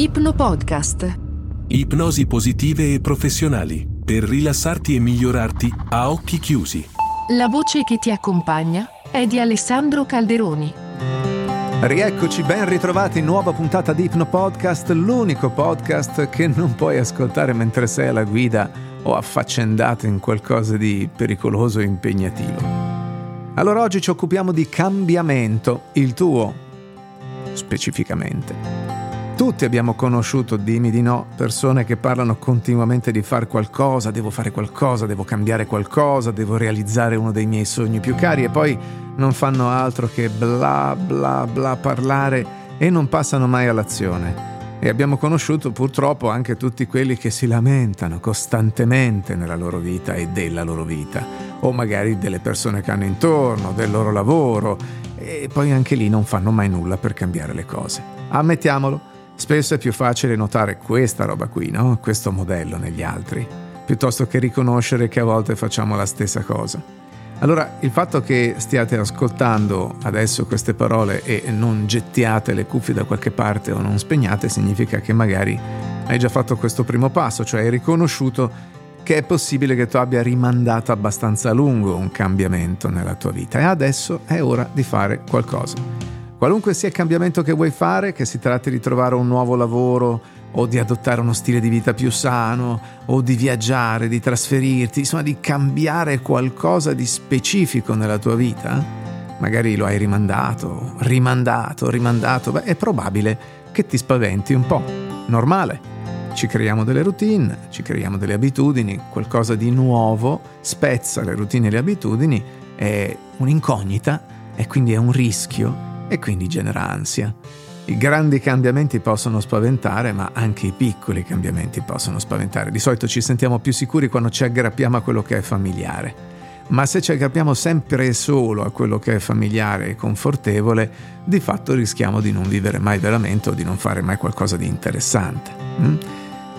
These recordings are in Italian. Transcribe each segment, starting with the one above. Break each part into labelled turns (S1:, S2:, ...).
S1: Ipno Podcast.
S2: Ipnosi positive e professionali per rilassarti e migliorarti a occhi chiusi.
S1: La voce che ti accompagna è di Alessandro Calderoni.
S3: Rieccoci, ben ritrovati in nuova puntata di Ipno Podcast, l'unico podcast che non puoi ascoltare mentre sei alla guida o affaccendato in qualcosa di pericoloso e impegnativo. Allora oggi ci occupiamo di cambiamento, il tuo specificamente. Tutti abbiamo conosciuto, dimmi di no, persone che parlano continuamente di fare qualcosa, devo fare qualcosa, devo cambiare qualcosa, devo realizzare uno dei miei sogni più cari e poi non fanno altro che bla bla bla parlare e non passano mai all'azione. E abbiamo conosciuto purtroppo anche tutti quelli che si lamentano costantemente nella loro vita e della loro vita, o magari delle persone che hanno intorno, del loro lavoro, e poi anche lì non fanno mai nulla per cambiare le cose. Ammettiamolo, Spesso è più facile notare questa roba qui, no? questo modello negli altri, piuttosto che riconoscere che a volte facciamo la stessa cosa. Allora, il fatto che stiate ascoltando adesso queste parole e non gettiate le cuffie da qualche parte o non spegnate significa che magari hai già fatto questo primo passo, cioè hai riconosciuto che è possibile che tu abbia rimandato abbastanza a lungo un cambiamento nella tua vita e adesso è ora di fare qualcosa. Qualunque sia il cambiamento che vuoi fare, che si tratti di trovare un nuovo lavoro o di adottare uno stile di vita più sano o di viaggiare, di trasferirti, insomma di cambiare qualcosa di specifico nella tua vita, magari lo hai rimandato, rimandato, rimandato, beh è probabile che ti spaventi un po'. Normale. Ci creiamo delle routine, ci creiamo delle abitudini, qualcosa di nuovo spezza le routine e le abitudini, è un'incognita e quindi è un rischio e quindi genera ansia. I grandi cambiamenti possono spaventare, ma anche i piccoli cambiamenti possono spaventare. Di solito ci sentiamo più sicuri quando ci aggrappiamo a quello che è familiare. Ma se ci aggrappiamo sempre e solo a quello che è familiare e confortevole, di fatto rischiamo di non vivere mai veramente o di non fare mai qualcosa di interessante. Mm?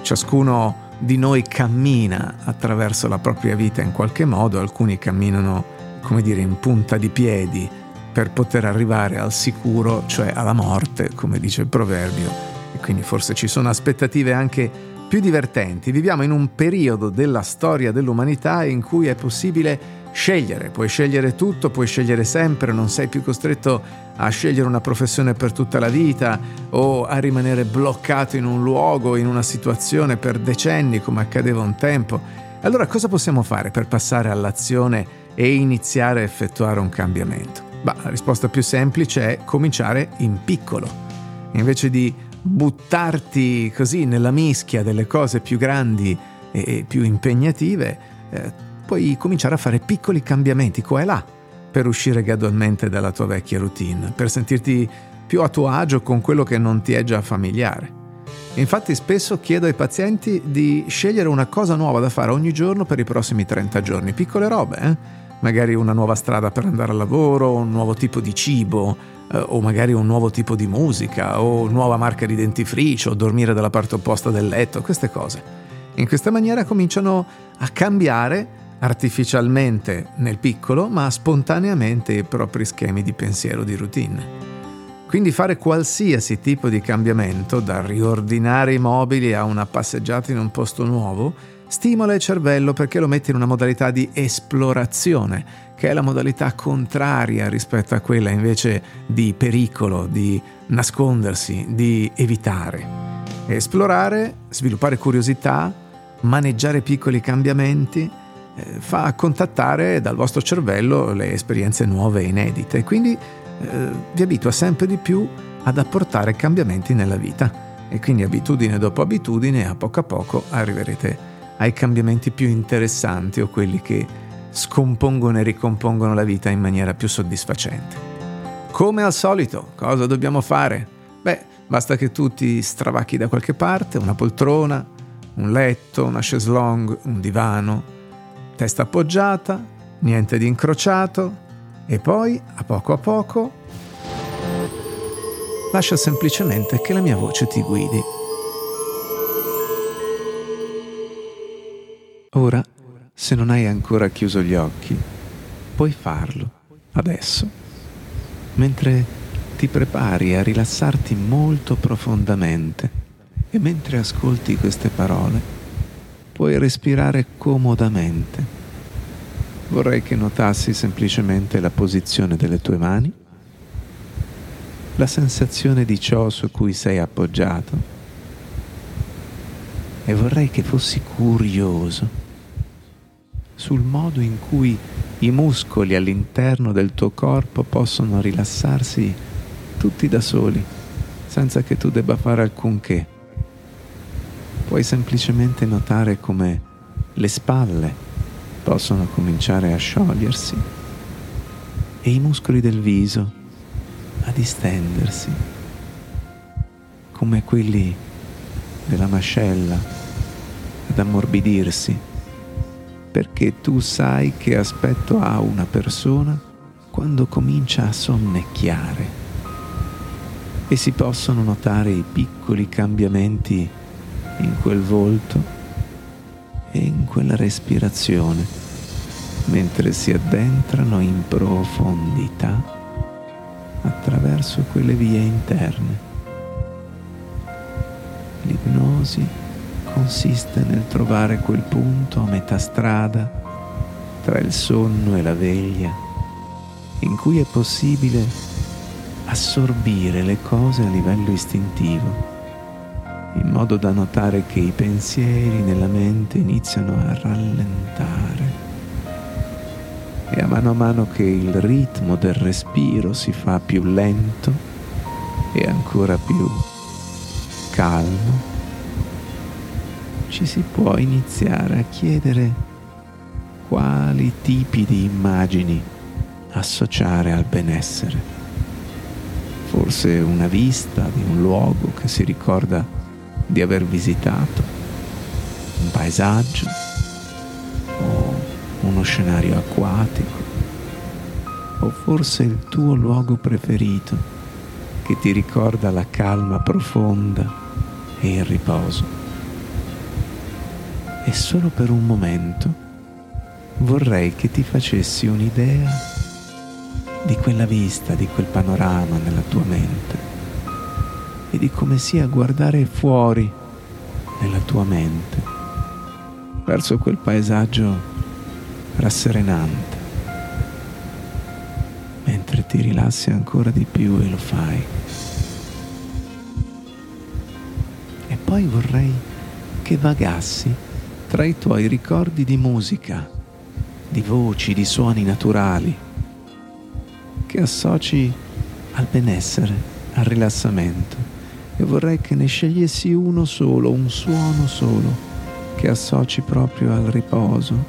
S3: Ciascuno di noi cammina attraverso la propria vita in qualche modo, alcuni camminano, come dire, in punta di piedi, per poter arrivare al sicuro, cioè alla morte, come dice il proverbio. E quindi forse ci sono aspettative anche più divertenti. Viviamo in un periodo della storia dell'umanità in cui è possibile scegliere, puoi scegliere tutto, puoi scegliere sempre, non sei più costretto a scegliere una professione per tutta la vita o a rimanere bloccato in un luogo, in una situazione per decenni come accadeva un tempo. Allora cosa possiamo fare per passare all'azione e iniziare a effettuare un cambiamento? Bah, la risposta più semplice è cominciare in piccolo. Invece di buttarti così nella mischia delle cose più grandi e più impegnative, eh, puoi cominciare a fare piccoli cambiamenti qua e là per uscire gradualmente dalla tua vecchia routine, per sentirti più a tuo agio con quello che non ti è già familiare. Infatti spesso chiedo ai pazienti di scegliere una cosa nuova da fare ogni giorno per i prossimi 30 giorni, piccole robe, eh? Magari una nuova strada per andare al lavoro, un nuovo tipo di cibo, eh, o magari un nuovo tipo di musica, o nuova marca di dentifricio, dormire dalla parte opposta del letto, queste cose. In questa maniera cominciano a cambiare artificialmente nel piccolo, ma spontaneamente i propri schemi di pensiero, di routine. Quindi fare qualsiasi tipo di cambiamento, da riordinare i mobili a una passeggiata in un posto nuovo, stimola il cervello perché lo mette in una modalità di esplorazione, che è la modalità contraria rispetto a quella invece di pericolo, di nascondersi, di evitare. Esplorare, sviluppare curiosità, maneggiare piccoli cambiamenti, eh, fa contattare dal vostro cervello le esperienze nuove e inedite, quindi eh, vi abitua sempre di più ad apportare cambiamenti nella vita e quindi abitudine dopo abitudine a poco a poco arriverete a ai cambiamenti più interessanti o quelli che scompongono e ricompongono la vita in maniera più soddisfacente. Come al solito, cosa dobbiamo fare? Beh, basta che tu ti stravacchi da qualche parte, una poltrona, un letto, una chaise un divano, testa appoggiata, niente di incrociato e poi, a poco a poco, lascia semplicemente che la mia voce ti guidi. Ora, se non hai ancora chiuso gli occhi, puoi farlo adesso, mentre ti prepari a rilassarti molto profondamente E mentre ascolti queste parole, puoi respirare comodamente. Vorrei che notassi semplicemente la posizione delle tue mani, la sensazione di ciò su cui sei appoggiato e vorrei che fossi curioso sul modo in cui i muscoli all'interno del tuo corpo possono rilassarsi tutti da soli, senza che tu debba fare alcunché. Puoi semplicemente notare come le spalle possono cominciare a sciogliersi e i muscoli del viso a distendersi, come quelli della mascella ad ammorbidirsi, perché tu sai che aspetto ha una persona quando comincia a sonnecchiare e si possono notare i piccoli cambiamenti in quel volto e in quella respirazione mentre si addentrano in profondità attraverso quelle vie interne. L'ipnosi consiste nel trovare quel punto a metà strada tra il sonno e la veglia in cui è possibile assorbire le cose a livello istintivo in modo da notare che i pensieri nella mente iniziano a rallentare. E a mano a mano che il ritmo del respiro si fa più lento e ancora più calmo, ci si può iniziare a chiedere quali tipi di immagini associare al benessere. Forse una vista di un luogo che si ricorda di aver visitato, un paesaggio o uno scenario acquatico o forse il tuo luogo preferito che ti ricorda la calma profonda e il riposo. E solo per un momento vorrei che ti facessi un'idea di quella vista, di quel panorama nella tua mente e di come sia guardare fuori nella tua mente verso quel paesaggio rasserenante mentre ti rilassi ancora di più e lo fai. E poi vorrei che vagassi tra i tuoi ricordi di musica, di voci, di suoni naturali, che associ al benessere, al rilassamento e vorrei che ne scegliessi uno solo, un suono solo, che associ proprio al riposo,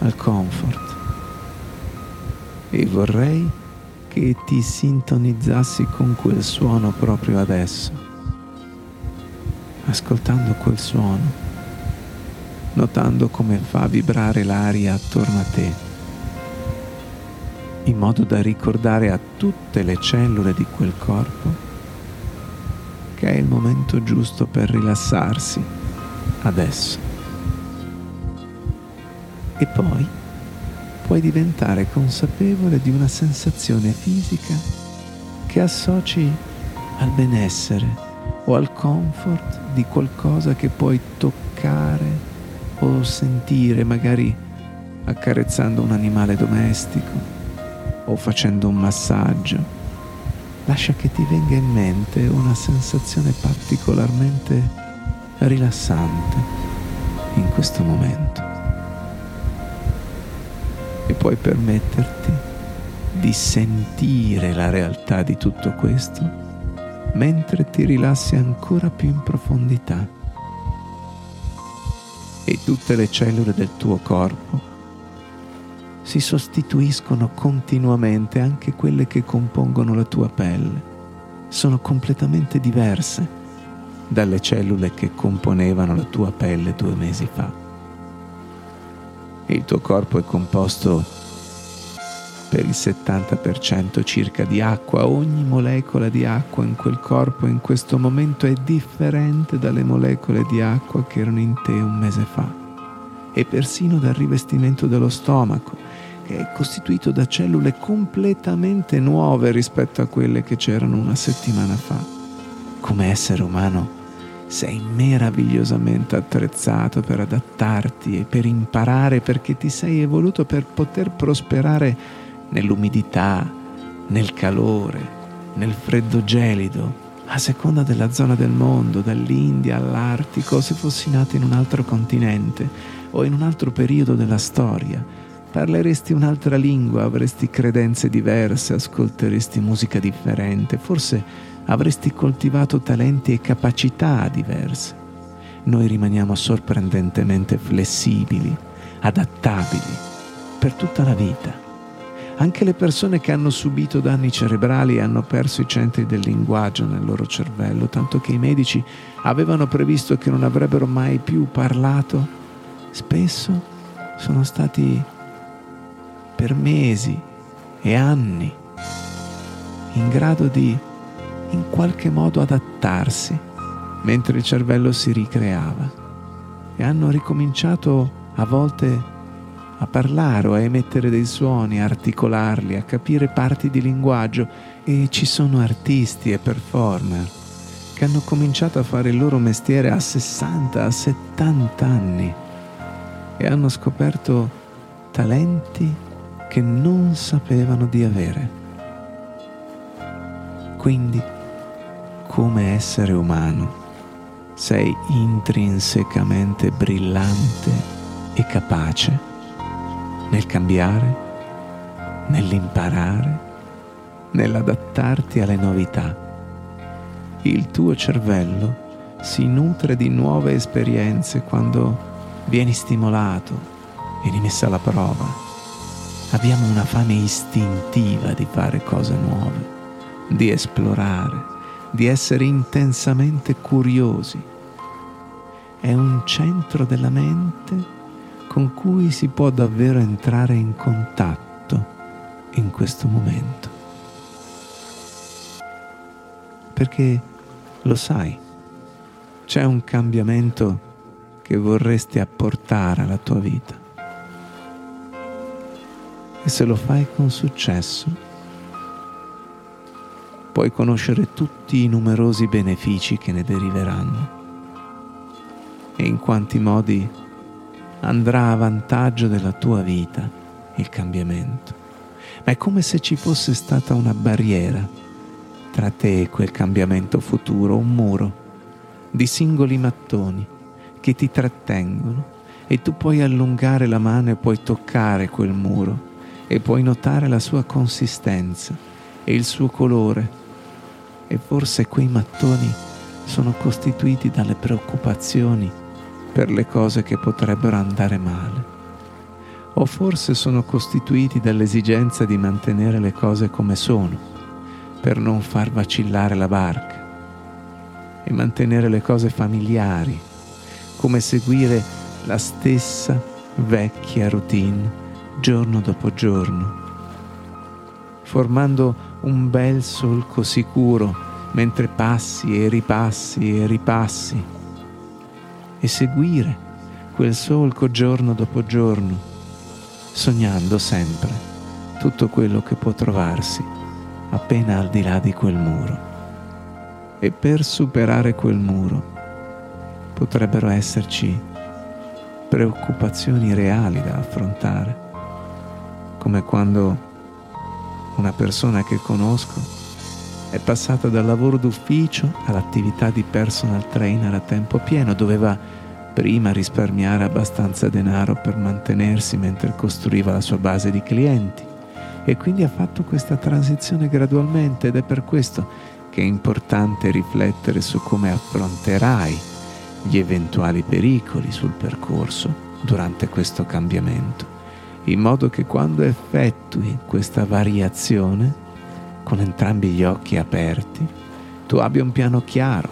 S3: al comfort. E vorrei che ti sintonizzassi con quel suono proprio adesso, ascoltando quel suono, notando come fa vibrare l'aria attorno a te, in modo da ricordare a tutte le cellule di quel corpo che è il momento giusto per rilassarsi adesso. E poi puoi diventare consapevole di una sensazione fisica che associ al benessere o al comfort di qualcosa che puoi toccare o sentire, magari accarezzando un animale domestico o facendo un massaggio lascia che ti venga in mente una sensazione particolarmente rilassante in questo momento. E puoi permetterti di sentire la realtà di tutto questo mentre ti rilassi ancora più in profondità. E tutte le cellule del tuo corpo si sostituiscono continuamente anche quelle che compongono la tua pelle. Sono completamente diverse dalle cellule che componevano la tua pelle due mesi fa. Il tuo corpo è composto per il 70% circa di acqua. Ogni molecola di acqua in quel corpo in questo momento è differente dalle molecole di acqua che erano in te un mese fa e persino dal rivestimento dello stomaco, che è costituito da cellule completamente nuove rispetto a quelle che c'erano una settimana fa. Come essere umano sei meravigliosamente attrezzato per adattarti e per imparare perché ti sei evoluto per poter prosperare nell'umidità, nel calore, nel freddo gelido, a seconda della zona del mondo, dall'India all'Artico, se fossi nato in un altro continente o in un altro periodo della storia. Parleresti un'altra lingua, avresti credenze diverse, ascolteresti musica differente, forse avresti coltivato talenti e capacità diverse. Noi rimaniamo sorprendentemente flessibili, adattabili per tutta la vita. Anche le persone che hanno subito danni cerebrali hanno perso i centri del linguaggio nel loro cervello, tanto che i medici avevano previsto che non avrebbero mai più parlato, spesso sono stati per mesi e anni in grado di in qualche modo adattarsi mentre il cervello si ricreava. E hanno ricominciato a volte a parlare o a emettere dei suoni, a articolarli, a capire parti di linguaggio e ci sono artisti e performer che hanno cominciato a fare il loro mestiere a 60, a 70 anni e hanno scoperto talenti che non sapevano di avere. Quindi, come essere umano, sei intrinsecamente brillante e capace nel cambiare, nell'imparare, nell'adattarti alle novità. Il tuo cervello si nutre di nuove esperienze quando vieni stimolato, vieni messa alla prova. Abbiamo una fame istintiva di fare cose nuove, di esplorare, di essere intensamente curiosi. È un centro della mente con cui si può davvero entrare in contatto in questo momento. Perché lo sai, c'è un cambiamento che vorresti apportare alla tua vita. E se lo fai con successo, puoi conoscere tutti i numerosi benefici che ne deriveranno e in quanti modi andrà a vantaggio della tua vita il cambiamento. Ma è come se ci fosse stata una barriera tra te e quel cambiamento futuro, un muro di singoli mattoni che ti trattengono e tu puoi allungare la mano e puoi toccare quel muro e puoi notare la sua consistenza e il suo colore e forse quei mattoni sono costituiti dalle preoccupazioni per le cose che potrebbero andare male. O forse sono costituiti dall'esigenza di mantenere le cose come sono, per non far vacillare la barca, e mantenere le cose familiari, come seguire la stessa vecchia routine giorno dopo giorno, formando un bel solco sicuro mentre passi e ripassi e ripassi e seguire quel solco giorno dopo giorno, sognando sempre tutto quello che può trovarsi appena al di là di quel muro. E per superare quel muro potrebbero esserci preoccupazioni reali da affrontare, come quando una persona che conosco è passata dal lavoro d'ufficio all'attività di personal trainer a tempo pieno, doveva prima risparmiare abbastanza denaro per mantenersi mentre costruiva la sua base di clienti. E quindi ha fatto questa transizione gradualmente ed è per questo che è importante riflettere su come affronterai gli eventuali pericoli sul percorso durante questo cambiamento, in modo che quando effettui questa variazione con entrambi gli occhi aperti, tu abbia un piano chiaro,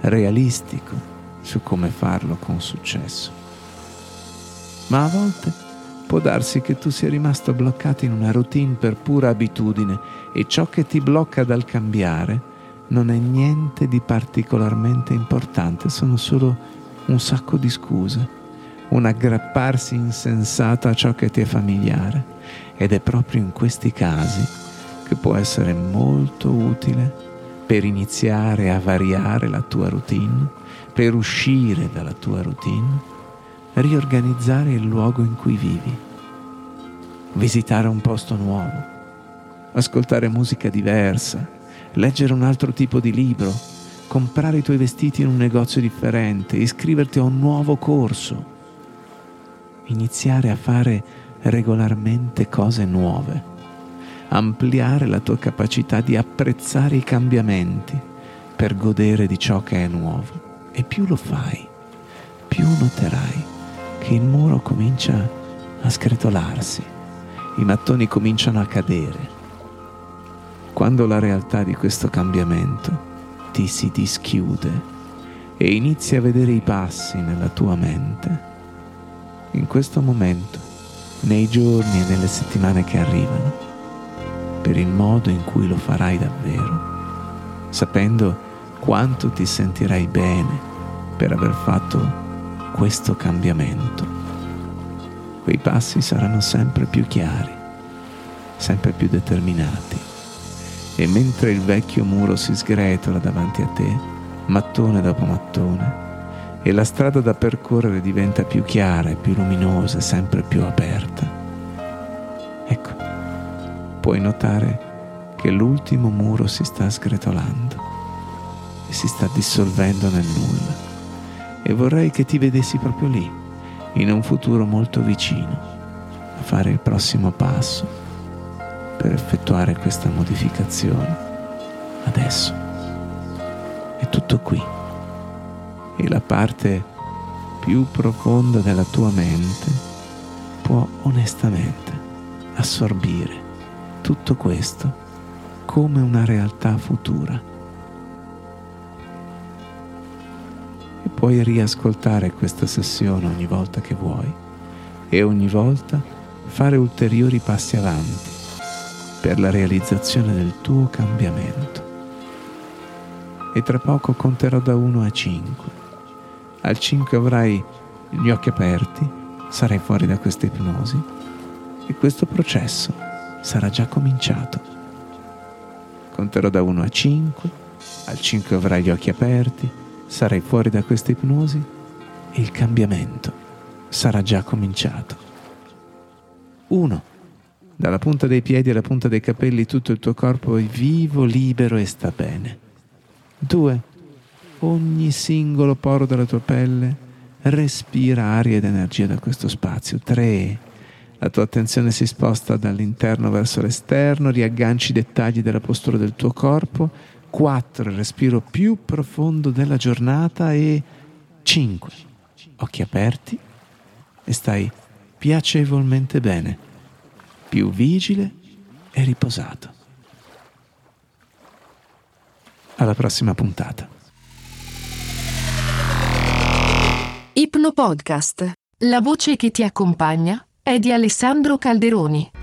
S3: realistico su come farlo con successo. Ma a volte può darsi che tu sia rimasto bloccato in una routine per pura abitudine e ciò che ti blocca dal cambiare non è niente di particolarmente importante, sono solo un sacco di scuse, un aggrapparsi insensato a ciò che ti è familiare. Ed è proprio in questi casi che può essere molto utile per iniziare a variare la tua routine, per uscire dalla tua routine, riorganizzare il luogo in cui vivi, visitare un posto nuovo, ascoltare musica diversa, leggere un altro tipo di libro, comprare i tuoi vestiti in un negozio differente, iscriverti a un nuovo corso, iniziare a fare regolarmente cose nuove, ampliare la tua capacità di apprezzare i cambiamenti per godere di ciò che è nuovo. E più lo fai, più noterai che il muro comincia a scretolarsi, i mattoni cominciano a cadere. Quando la realtà di questo cambiamento ti si dischiude e inizi a vedere i passi nella tua mente, in questo momento, nei giorni e nelle settimane che arrivano, per il modo in cui lo farai davvero, sapendo quanto ti sentirai bene per aver fatto questo cambiamento. Quei passi saranno sempre più chiari, sempre più determinati. E mentre il vecchio muro si sgretola davanti a te, mattone dopo mattone, e la strada da percorrere diventa più chiara e più luminosa sempre più aperta. Puoi notare che l'ultimo muro si sta sgretolando e si sta dissolvendo nel nulla. E vorrei che ti vedessi proprio lì, in un futuro molto vicino, a fare il prossimo passo per effettuare questa modificazione. Adesso è tutto qui. E la parte più profonda della tua mente può onestamente assorbire tutto questo come una realtà futura. puoi riascoltare questa sessione ogni volta che vuoi e ogni volta fare ulteriori passi avanti per la realizzazione del tuo cambiamento. E tra poco conterò da 1 a 5. Al 5 avrai gli occhi aperti, sarai fuori da questa ipnosi e questo processo sarà già cominciato. Conterò da 1 a 5, al 5 avrai gli occhi aperti, sarai fuori da questa ipnosi e il cambiamento sarà già cominciato. 1. Dalla punta dei piedi alla punta dei capelli tutto il tuo corpo è vivo, libero e sta bene. 2. Ogni singolo poro della tua pelle respira aria ed energia da questo spazio. 3. La tua attenzione si sposta dall'interno verso l'esterno, riagganci i dettagli della postura del tuo corpo 4 il respiro più profondo della giornata e 5 occhi aperti e stai piacevolmente bene, più vigile e riposato. Alla prossima puntata.
S1: Ipno Podcast. La voce che ti accompagna è di Alessandro Calderoni.